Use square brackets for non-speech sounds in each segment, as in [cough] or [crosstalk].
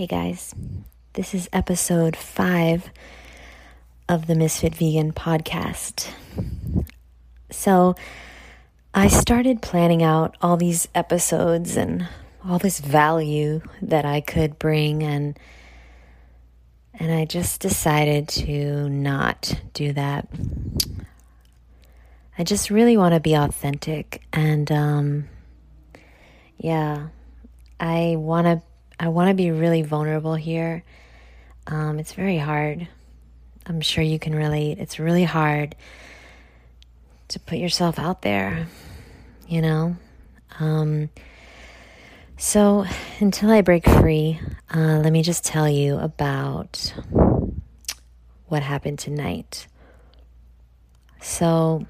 Hey guys, this is episode five of the Misfit Vegan podcast. So, I started planning out all these episodes and all this value that I could bring and and I just decided to not do that. I just really want to be authentic and um yeah, I want to I want to be really vulnerable here. Um, it's very hard. I'm sure you can relate. It's really hard to put yourself out there, you know? Um, so, until I break free, uh, let me just tell you about what happened tonight. So,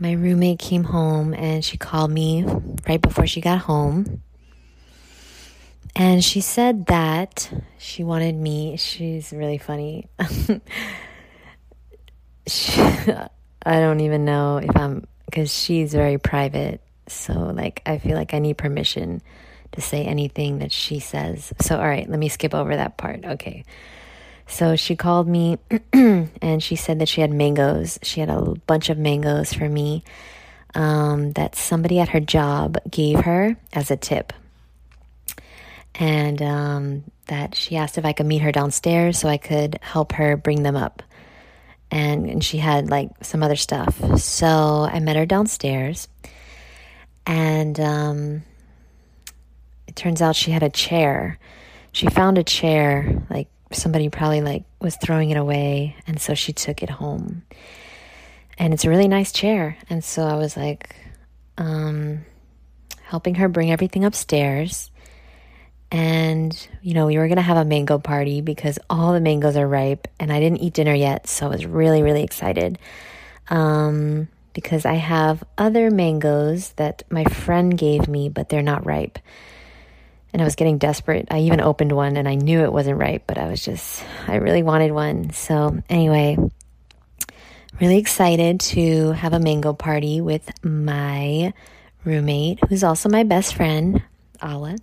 my roommate came home and she called me right before she got home. And she said that she wanted me, she's really funny. [laughs] she, I don't even know if I'm, because she's very private. So, like, I feel like I need permission to say anything that she says. So, all right, let me skip over that part. Okay. So she called me [clears throat] and she said that she had mangoes. She had a bunch of mangoes for me um, that somebody at her job gave her as a tip. And um, that she asked if I could meet her downstairs so I could help her bring them up. And, and she had like some other stuff. So I met her downstairs. And um, it turns out she had a chair. She found a chair like somebody probably like was throwing it away and so she took it home and it's a really nice chair and so i was like um, helping her bring everything upstairs and you know we were going to have a mango party because all the mangoes are ripe and i didn't eat dinner yet so i was really really excited um, because i have other mangoes that my friend gave me but they're not ripe and I was getting desperate. I even opened one and I knew it wasn't right, but I was just, I really wanted one. So, anyway, really excited to have a mango party with my roommate, who's also my best friend, Ala.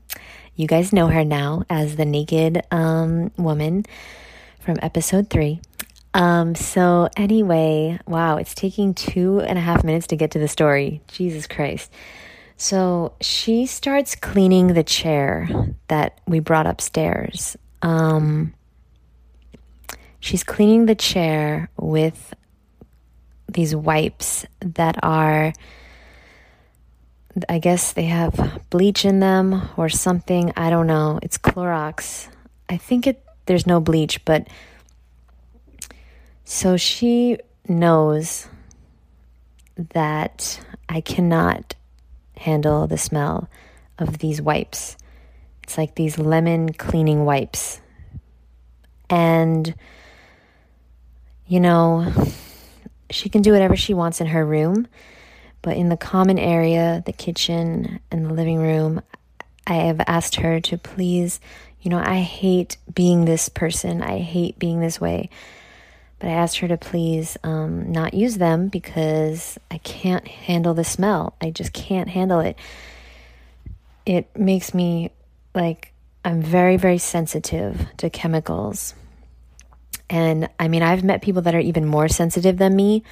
You guys know her now as the naked um, woman from episode three. Um, so, anyway, wow, it's taking two and a half minutes to get to the story. Jesus Christ. So she starts cleaning the chair that we brought upstairs. Um, she's cleaning the chair with these wipes that are, I guess they have bleach in them or something. I don't know. It's Clorox. I think it. There's no bleach, but so she knows that I cannot handle the smell of these wipes. It's like these lemon cleaning wipes. And, you know, she can do whatever she wants in her room, but in the common area, the kitchen and the living room, I have asked her to please, you know, I hate being this person, I hate being this way. But I asked her to please um, not use them because I can't handle the smell. I just can't handle it. It makes me like I'm very, very sensitive to chemicals. And I mean, I've met people that are even more sensitive than me.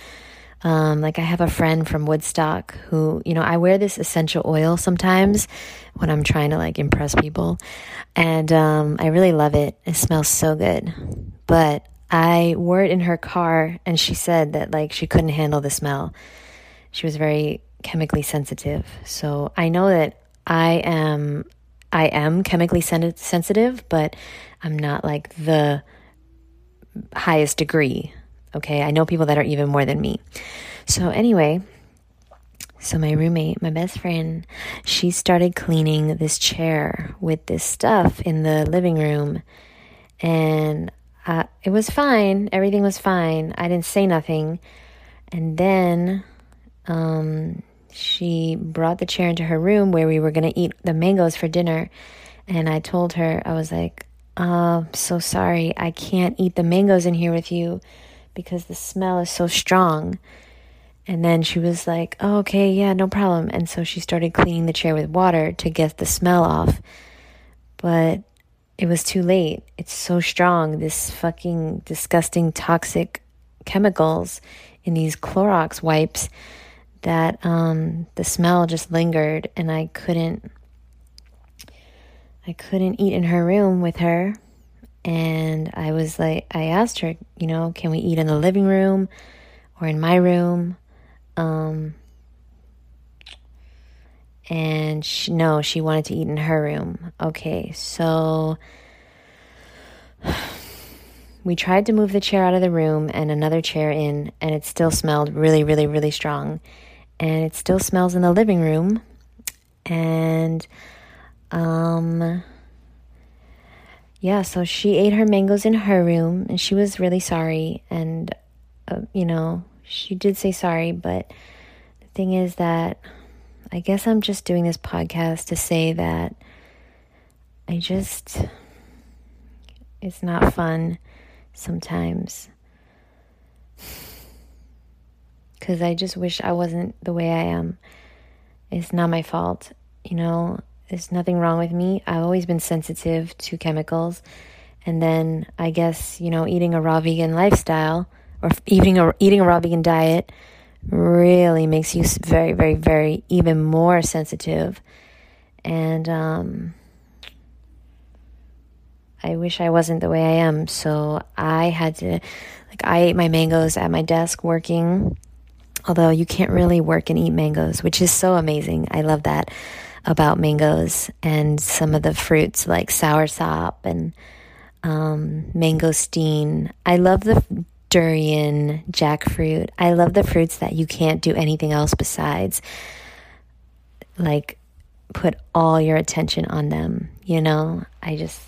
Um, like I have a friend from Woodstock who, you know, I wear this essential oil sometimes when I'm trying to like impress people, and um, I really love it. It smells so good, but I wore it in her car and she said that like she couldn't handle the smell. She was very chemically sensitive. So I know that I am I am chemically sen- sensitive, but I'm not like the highest degree. Okay? I know people that are even more than me. So anyway, so my roommate, my best friend, she started cleaning this chair with this stuff in the living room and uh, it was fine. Everything was fine. I didn't say nothing. And then um, she brought the chair into her room where we were going to eat the mangoes for dinner. And I told her, I was like, oh, I'm so sorry. I can't eat the mangoes in here with you because the smell is so strong. And then she was like, oh, okay, yeah, no problem. And so she started cleaning the chair with water to get the smell off. but it was too late. It's so strong. This fucking disgusting toxic chemicals in these Clorox wipes that um, the smell just lingered and I couldn't I couldn't eat in her room with her and I was like I asked her, you know, can we eat in the living room or in my room? Um, and she, no, she wanted to eat in her room. Okay, so [sighs] we tried to move the chair out of the room and another chair in, and it still smelled really, really, really strong. And it still smells in the living room. And, um, yeah, so she ate her mangoes in her room, and she was really sorry. And, uh, you know, she did say sorry, but the thing is that I guess I'm just doing this podcast to say that I just, it's not fun sometimes. Because I just wish I wasn't the way I am. It's not my fault. You know, there's nothing wrong with me. I've always been sensitive to chemicals. And then I guess, you know, eating a raw vegan lifestyle or eating a, eating a raw vegan diet really makes you very, very, very even more sensitive. And um, I wish I wasn't the way I am. So I had to, like, I ate my mangoes at my desk working. Although you can't really work and eat mangoes, which is so amazing. I love that about mangoes and some of the fruits like soursop and um, mangosteen. I love the durian, jackfruit. I love the fruits that you can't do anything else besides like put all your attention on them, you know? I just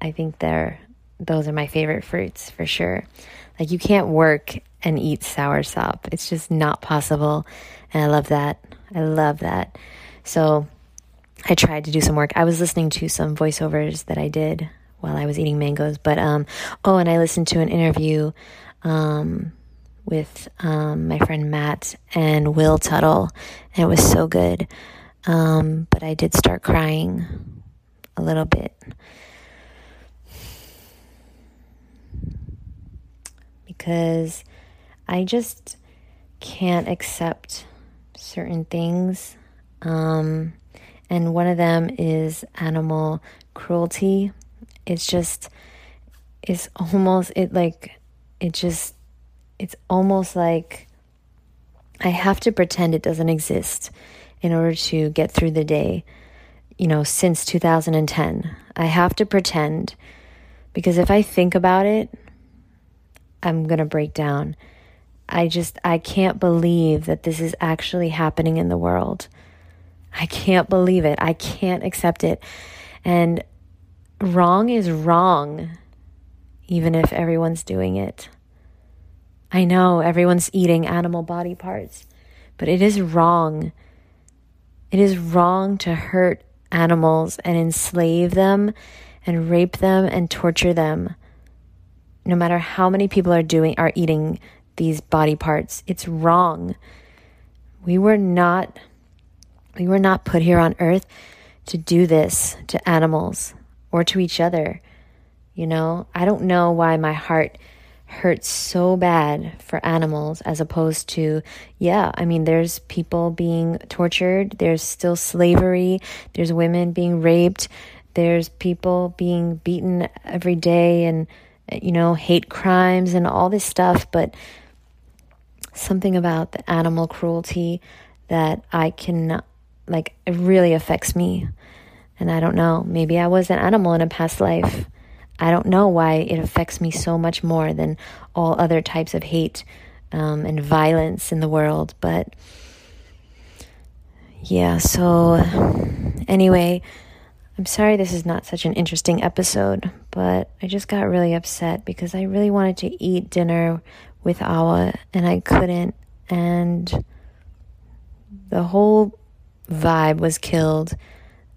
I think they're those are my favorite fruits for sure. Like you can't work and eat soursop. It's just not possible. And I love that. I love that. So I tried to do some work. I was listening to some voiceovers that I did while I was eating mangoes, but um oh, and I listened to an interview um, with um, my friend Matt and Will Tuttle, and it was so good. Um, but I did start crying a little bit. Because I just can't accept certain things. Um, and one of them is animal cruelty. It's just, it's almost, it like, it just, it's almost like I have to pretend it doesn't exist in order to get through the day. You know, since 2010, I have to pretend because if I think about it, I'm going to break down. I just, I can't believe that this is actually happening in the world. I can't believe it. I can't accept it. And wrong is wrong even if everyone's doing it. I know everyone's eating animal body parts, but it is wrong. It is wrong to hurt animals and enslave them and rape them and torture them. No matter how many people are doing are eating these body parts, it's wrong. We were not we were not put here on earth to do this to animals or to each other. You know, I don't know why my heart hurts so bad for animals as opposed to, yeah, I mean, there's people being tortured, there's still slavery, there's women being raped, there's people being beaten every day, and, you know, hate crimes and all this stuff, but something about the animal cruelty that I can, like, it really affects me. And I don't know, maybe I was an animal in a past life. I don't know why it affects me so much more than all other types of hate um, and violence in the world. But yeah, so anyway, I'm sorry this is not such an interesting episode, but I just got really upset because I really wanted to eat dinner with Awa and I couldn't. And the whole vibe was killed.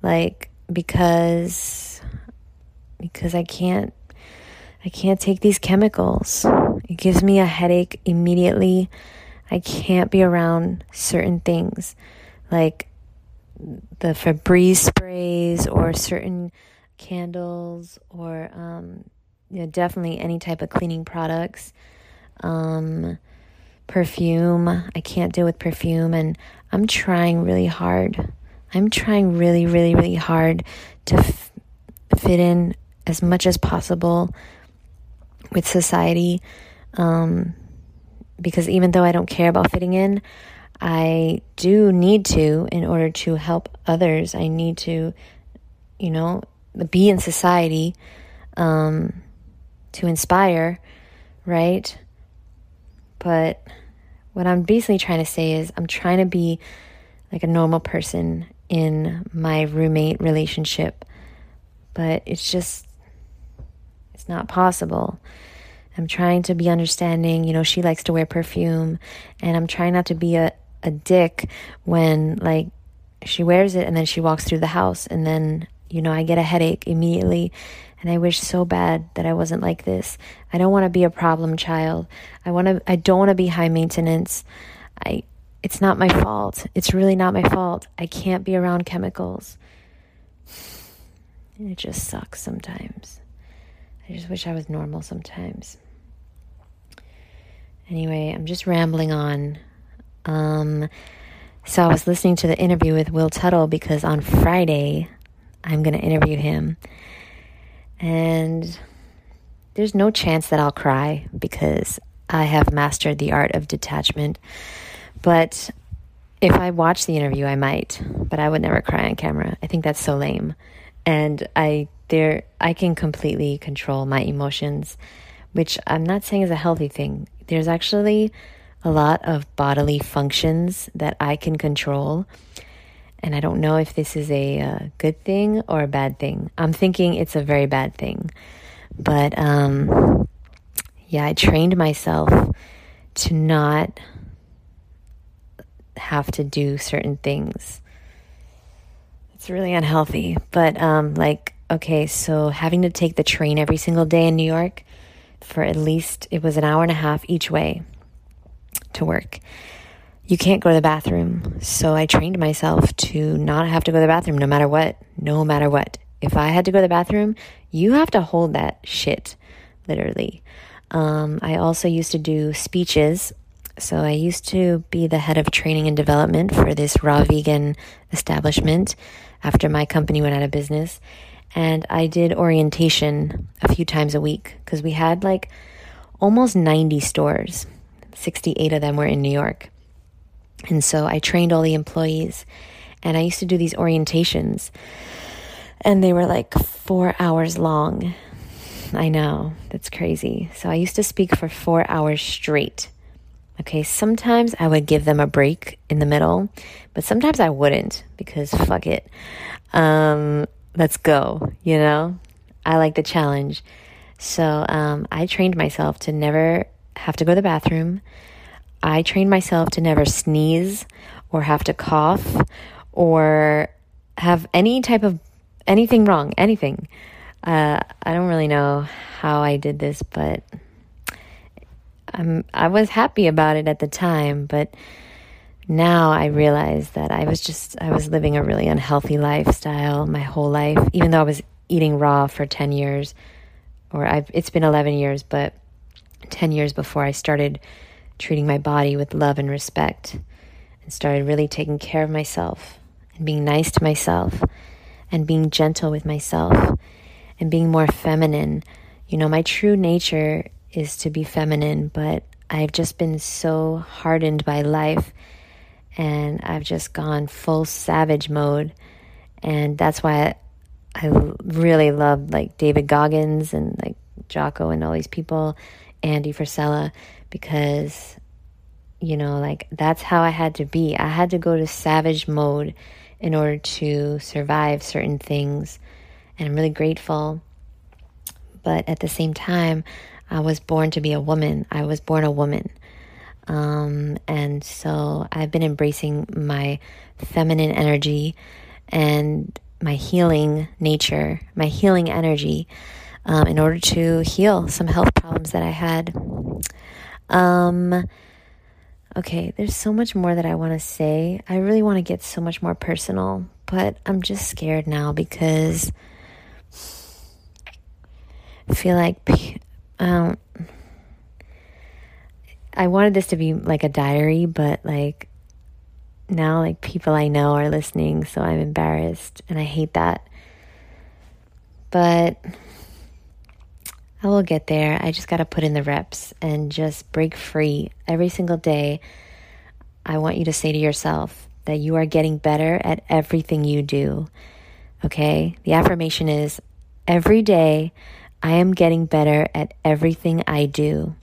Like, because because I can't I can't take these chemicals. It gives me a headache immediately. I can't be around certain things like the Febreze sprays or certain candles or um, know, definitely any type of cleaning products. Um, perfume. I can't deal with perfume, and I'm trying really hard. I'm trying really, really, really hard to f- fit in as much as possible with society. Um, because even though I don't care about fitting in, I do need to in order to help others. I need to, you know, be in society um, to inspire, right? But what I'm basically trying to say is I'm trying to be like a normal person in my roommate relationship, but it's just, it's not possible. I'm trying to be understanding. You know, she likes to wear perfume, and I'm trying not to be a, a dick when, like, she wears it and then she walks through the house, and then, you know, I get a headache immediately. And I wish so bad that I wasn't like this. I don't want to be a problem child. I want to I don't want to be high maintenance. I it's not my fault. It's really not my fault. I can't be around chemicals. It just sucks sometimes. I just wish I was normal sometimes. Anyway, I'm just rambling on. Um, so I was listening to the interview with Will Tuttle because on Friday I'm going to interview him. And there's no chance that I'll cry because I have mastered the art of detachment. But if I watch the interview, I might, but I would never cry on camera. I think that's so lame. And I there I can completely control my emotions, which I'm not saying is a healthy thing there's actually a lot of bodily functions that I can control. And I don't know if this is a, uh, good thing or a bad thing. I'm thinking it's a very bad thing. But um, yeah, I trained myself to not have to do certain things. It's really unhealthy. But um, like, okay, so having to take the train every single day in New York for at least, it was an hour and a half each way to work. You can't go to the bathroom. So I trained myself to not have to go to the bathroom no matter what. No matter what. If I had to go to the bathroom, you have to hold that shit, literally. Um, I also used to do speeches. So I used to be the head of training and development for this raw vegan establishment after my company went out of business and I did orientation a few times a week because we had like almost 90 stores. 68 of them were in New York. And so I trained all the employees and I used to do these orientations and they were like 4 hours long. I know, that's crazy. So I used to speak for 4 hours straight. Okay, sometimes I would give them a break in the middle, but sometimes I wouldn't because fuck it. Um, let's go, you know? I like the challenge. So um, I trained myself to never have to go to the bathroom. I trained myself to never sneeze or have to cough or have any type of anything wrong, anything. Uh, I don't really know how I did this, but I'm, I was happy about it at the time, but now I realize that I was just, I was living a really unhealthy lifestyle my whole life, even though I was eating raw for 10 years, or I've, it's been 11 years, but 10 years before I started treating my body with love and respect and started really taking care of myself and being nice to myself and being gentle with myself and being more feminine. You know, my true nature is to be feminine, but I've just been so hardened by life and I've just gone full savage mode. And that's why I, really love like David Goggins and like Jocko and all these people, Andy Frisella, because, you know, like that's how I had to be. I had to go to savage mode in order to survive certain things. And I'm really grateful. But at the same time, I was born to be a woman. I was born a woman. Um, and so I've been embracing my feminine energy and my healing nature, my healing energy, um, in order to heal some health problems that I had. Um, okay, there's so much more that I want to say. I really want to get so much more personal, but I'm just scared now because I feel like um, I wanted this to be like a diary, but like now, like people I know are listening, so I'm embarrassed and I hate that. But I will get there. I just got to put in the reps and just break free every single day. I want you to say to yourself that you are getting better at everything you do. Okay? The affirmation is every day I am getting better at everything I do.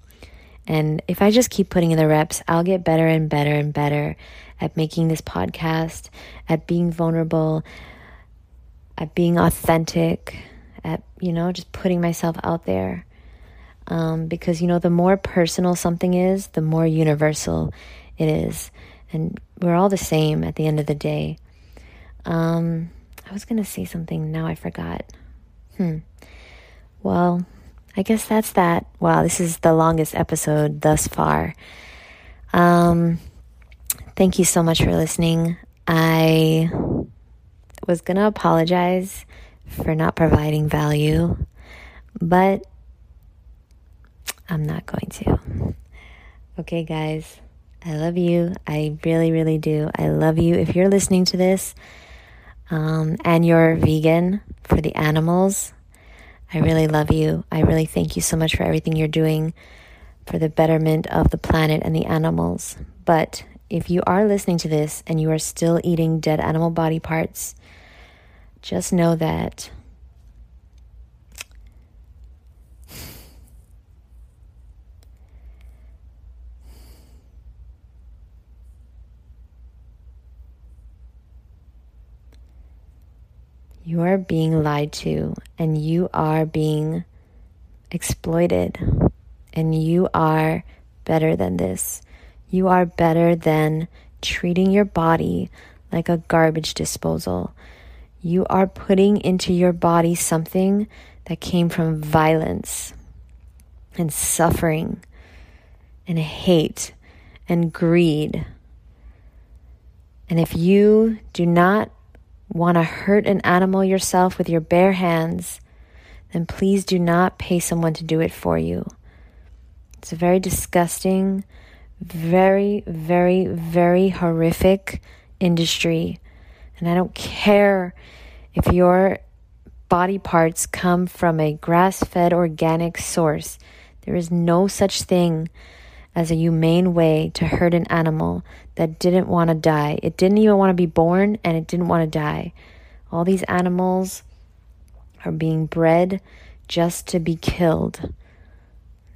And if I just keep putting in the reps, I'll get better and better and better at making this podcast, at being vulnerable, at being authentic, at, you know, just putting myself out there. Um, because, you know, the more personal something is, the more universal it is. And we're all the same at the end of the day. Um, I was to say something, now I forgot. Hmm. Well, I guess that's that. Wow, this is the longest episode thus far. Um, thank you so much for listening. I was to apologize for not providing value, but I'm not going to. Okay, guys, I love you. I really, really do. I love you. If you're listening to this um, and you're vegan for the animals, I really love you. I really thank you so much for everything you're doing for the betterment of the planet and the animals. But if you are listening to this and you are still eating dead animal body parts, just know that you are being lied to and you are being exploited and you are better than this. You are better than treating your body like a garbage disposal. You are putting into your body something that came from violence and suffering and hate and greed. And if you do not want to hurt an animal yourself with your bare hands, then please do not pay someone to do it for you. It's a very disgusting, very, very, very horrific industry. And I don't care if your body parts come from a grass fed organic source. There is no such thing as a humane way to hurt an animal that didn't want to die. It didn't even want to be born and it didn't want to die. All these animals are being bred just to be killed.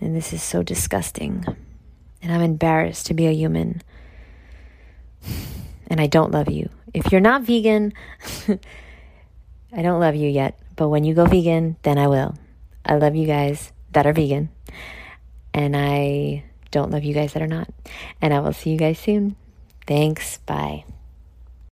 And this is so disgusting. And I'm embarrassed to be a human. And I don't love you. If you're not vegan, [laughs] I don't love you yet. But when you go vegan, then I will. I love you guys that are vegan. And I don't love you guys that are not. And I will see you guys soon. Thanks. Bye.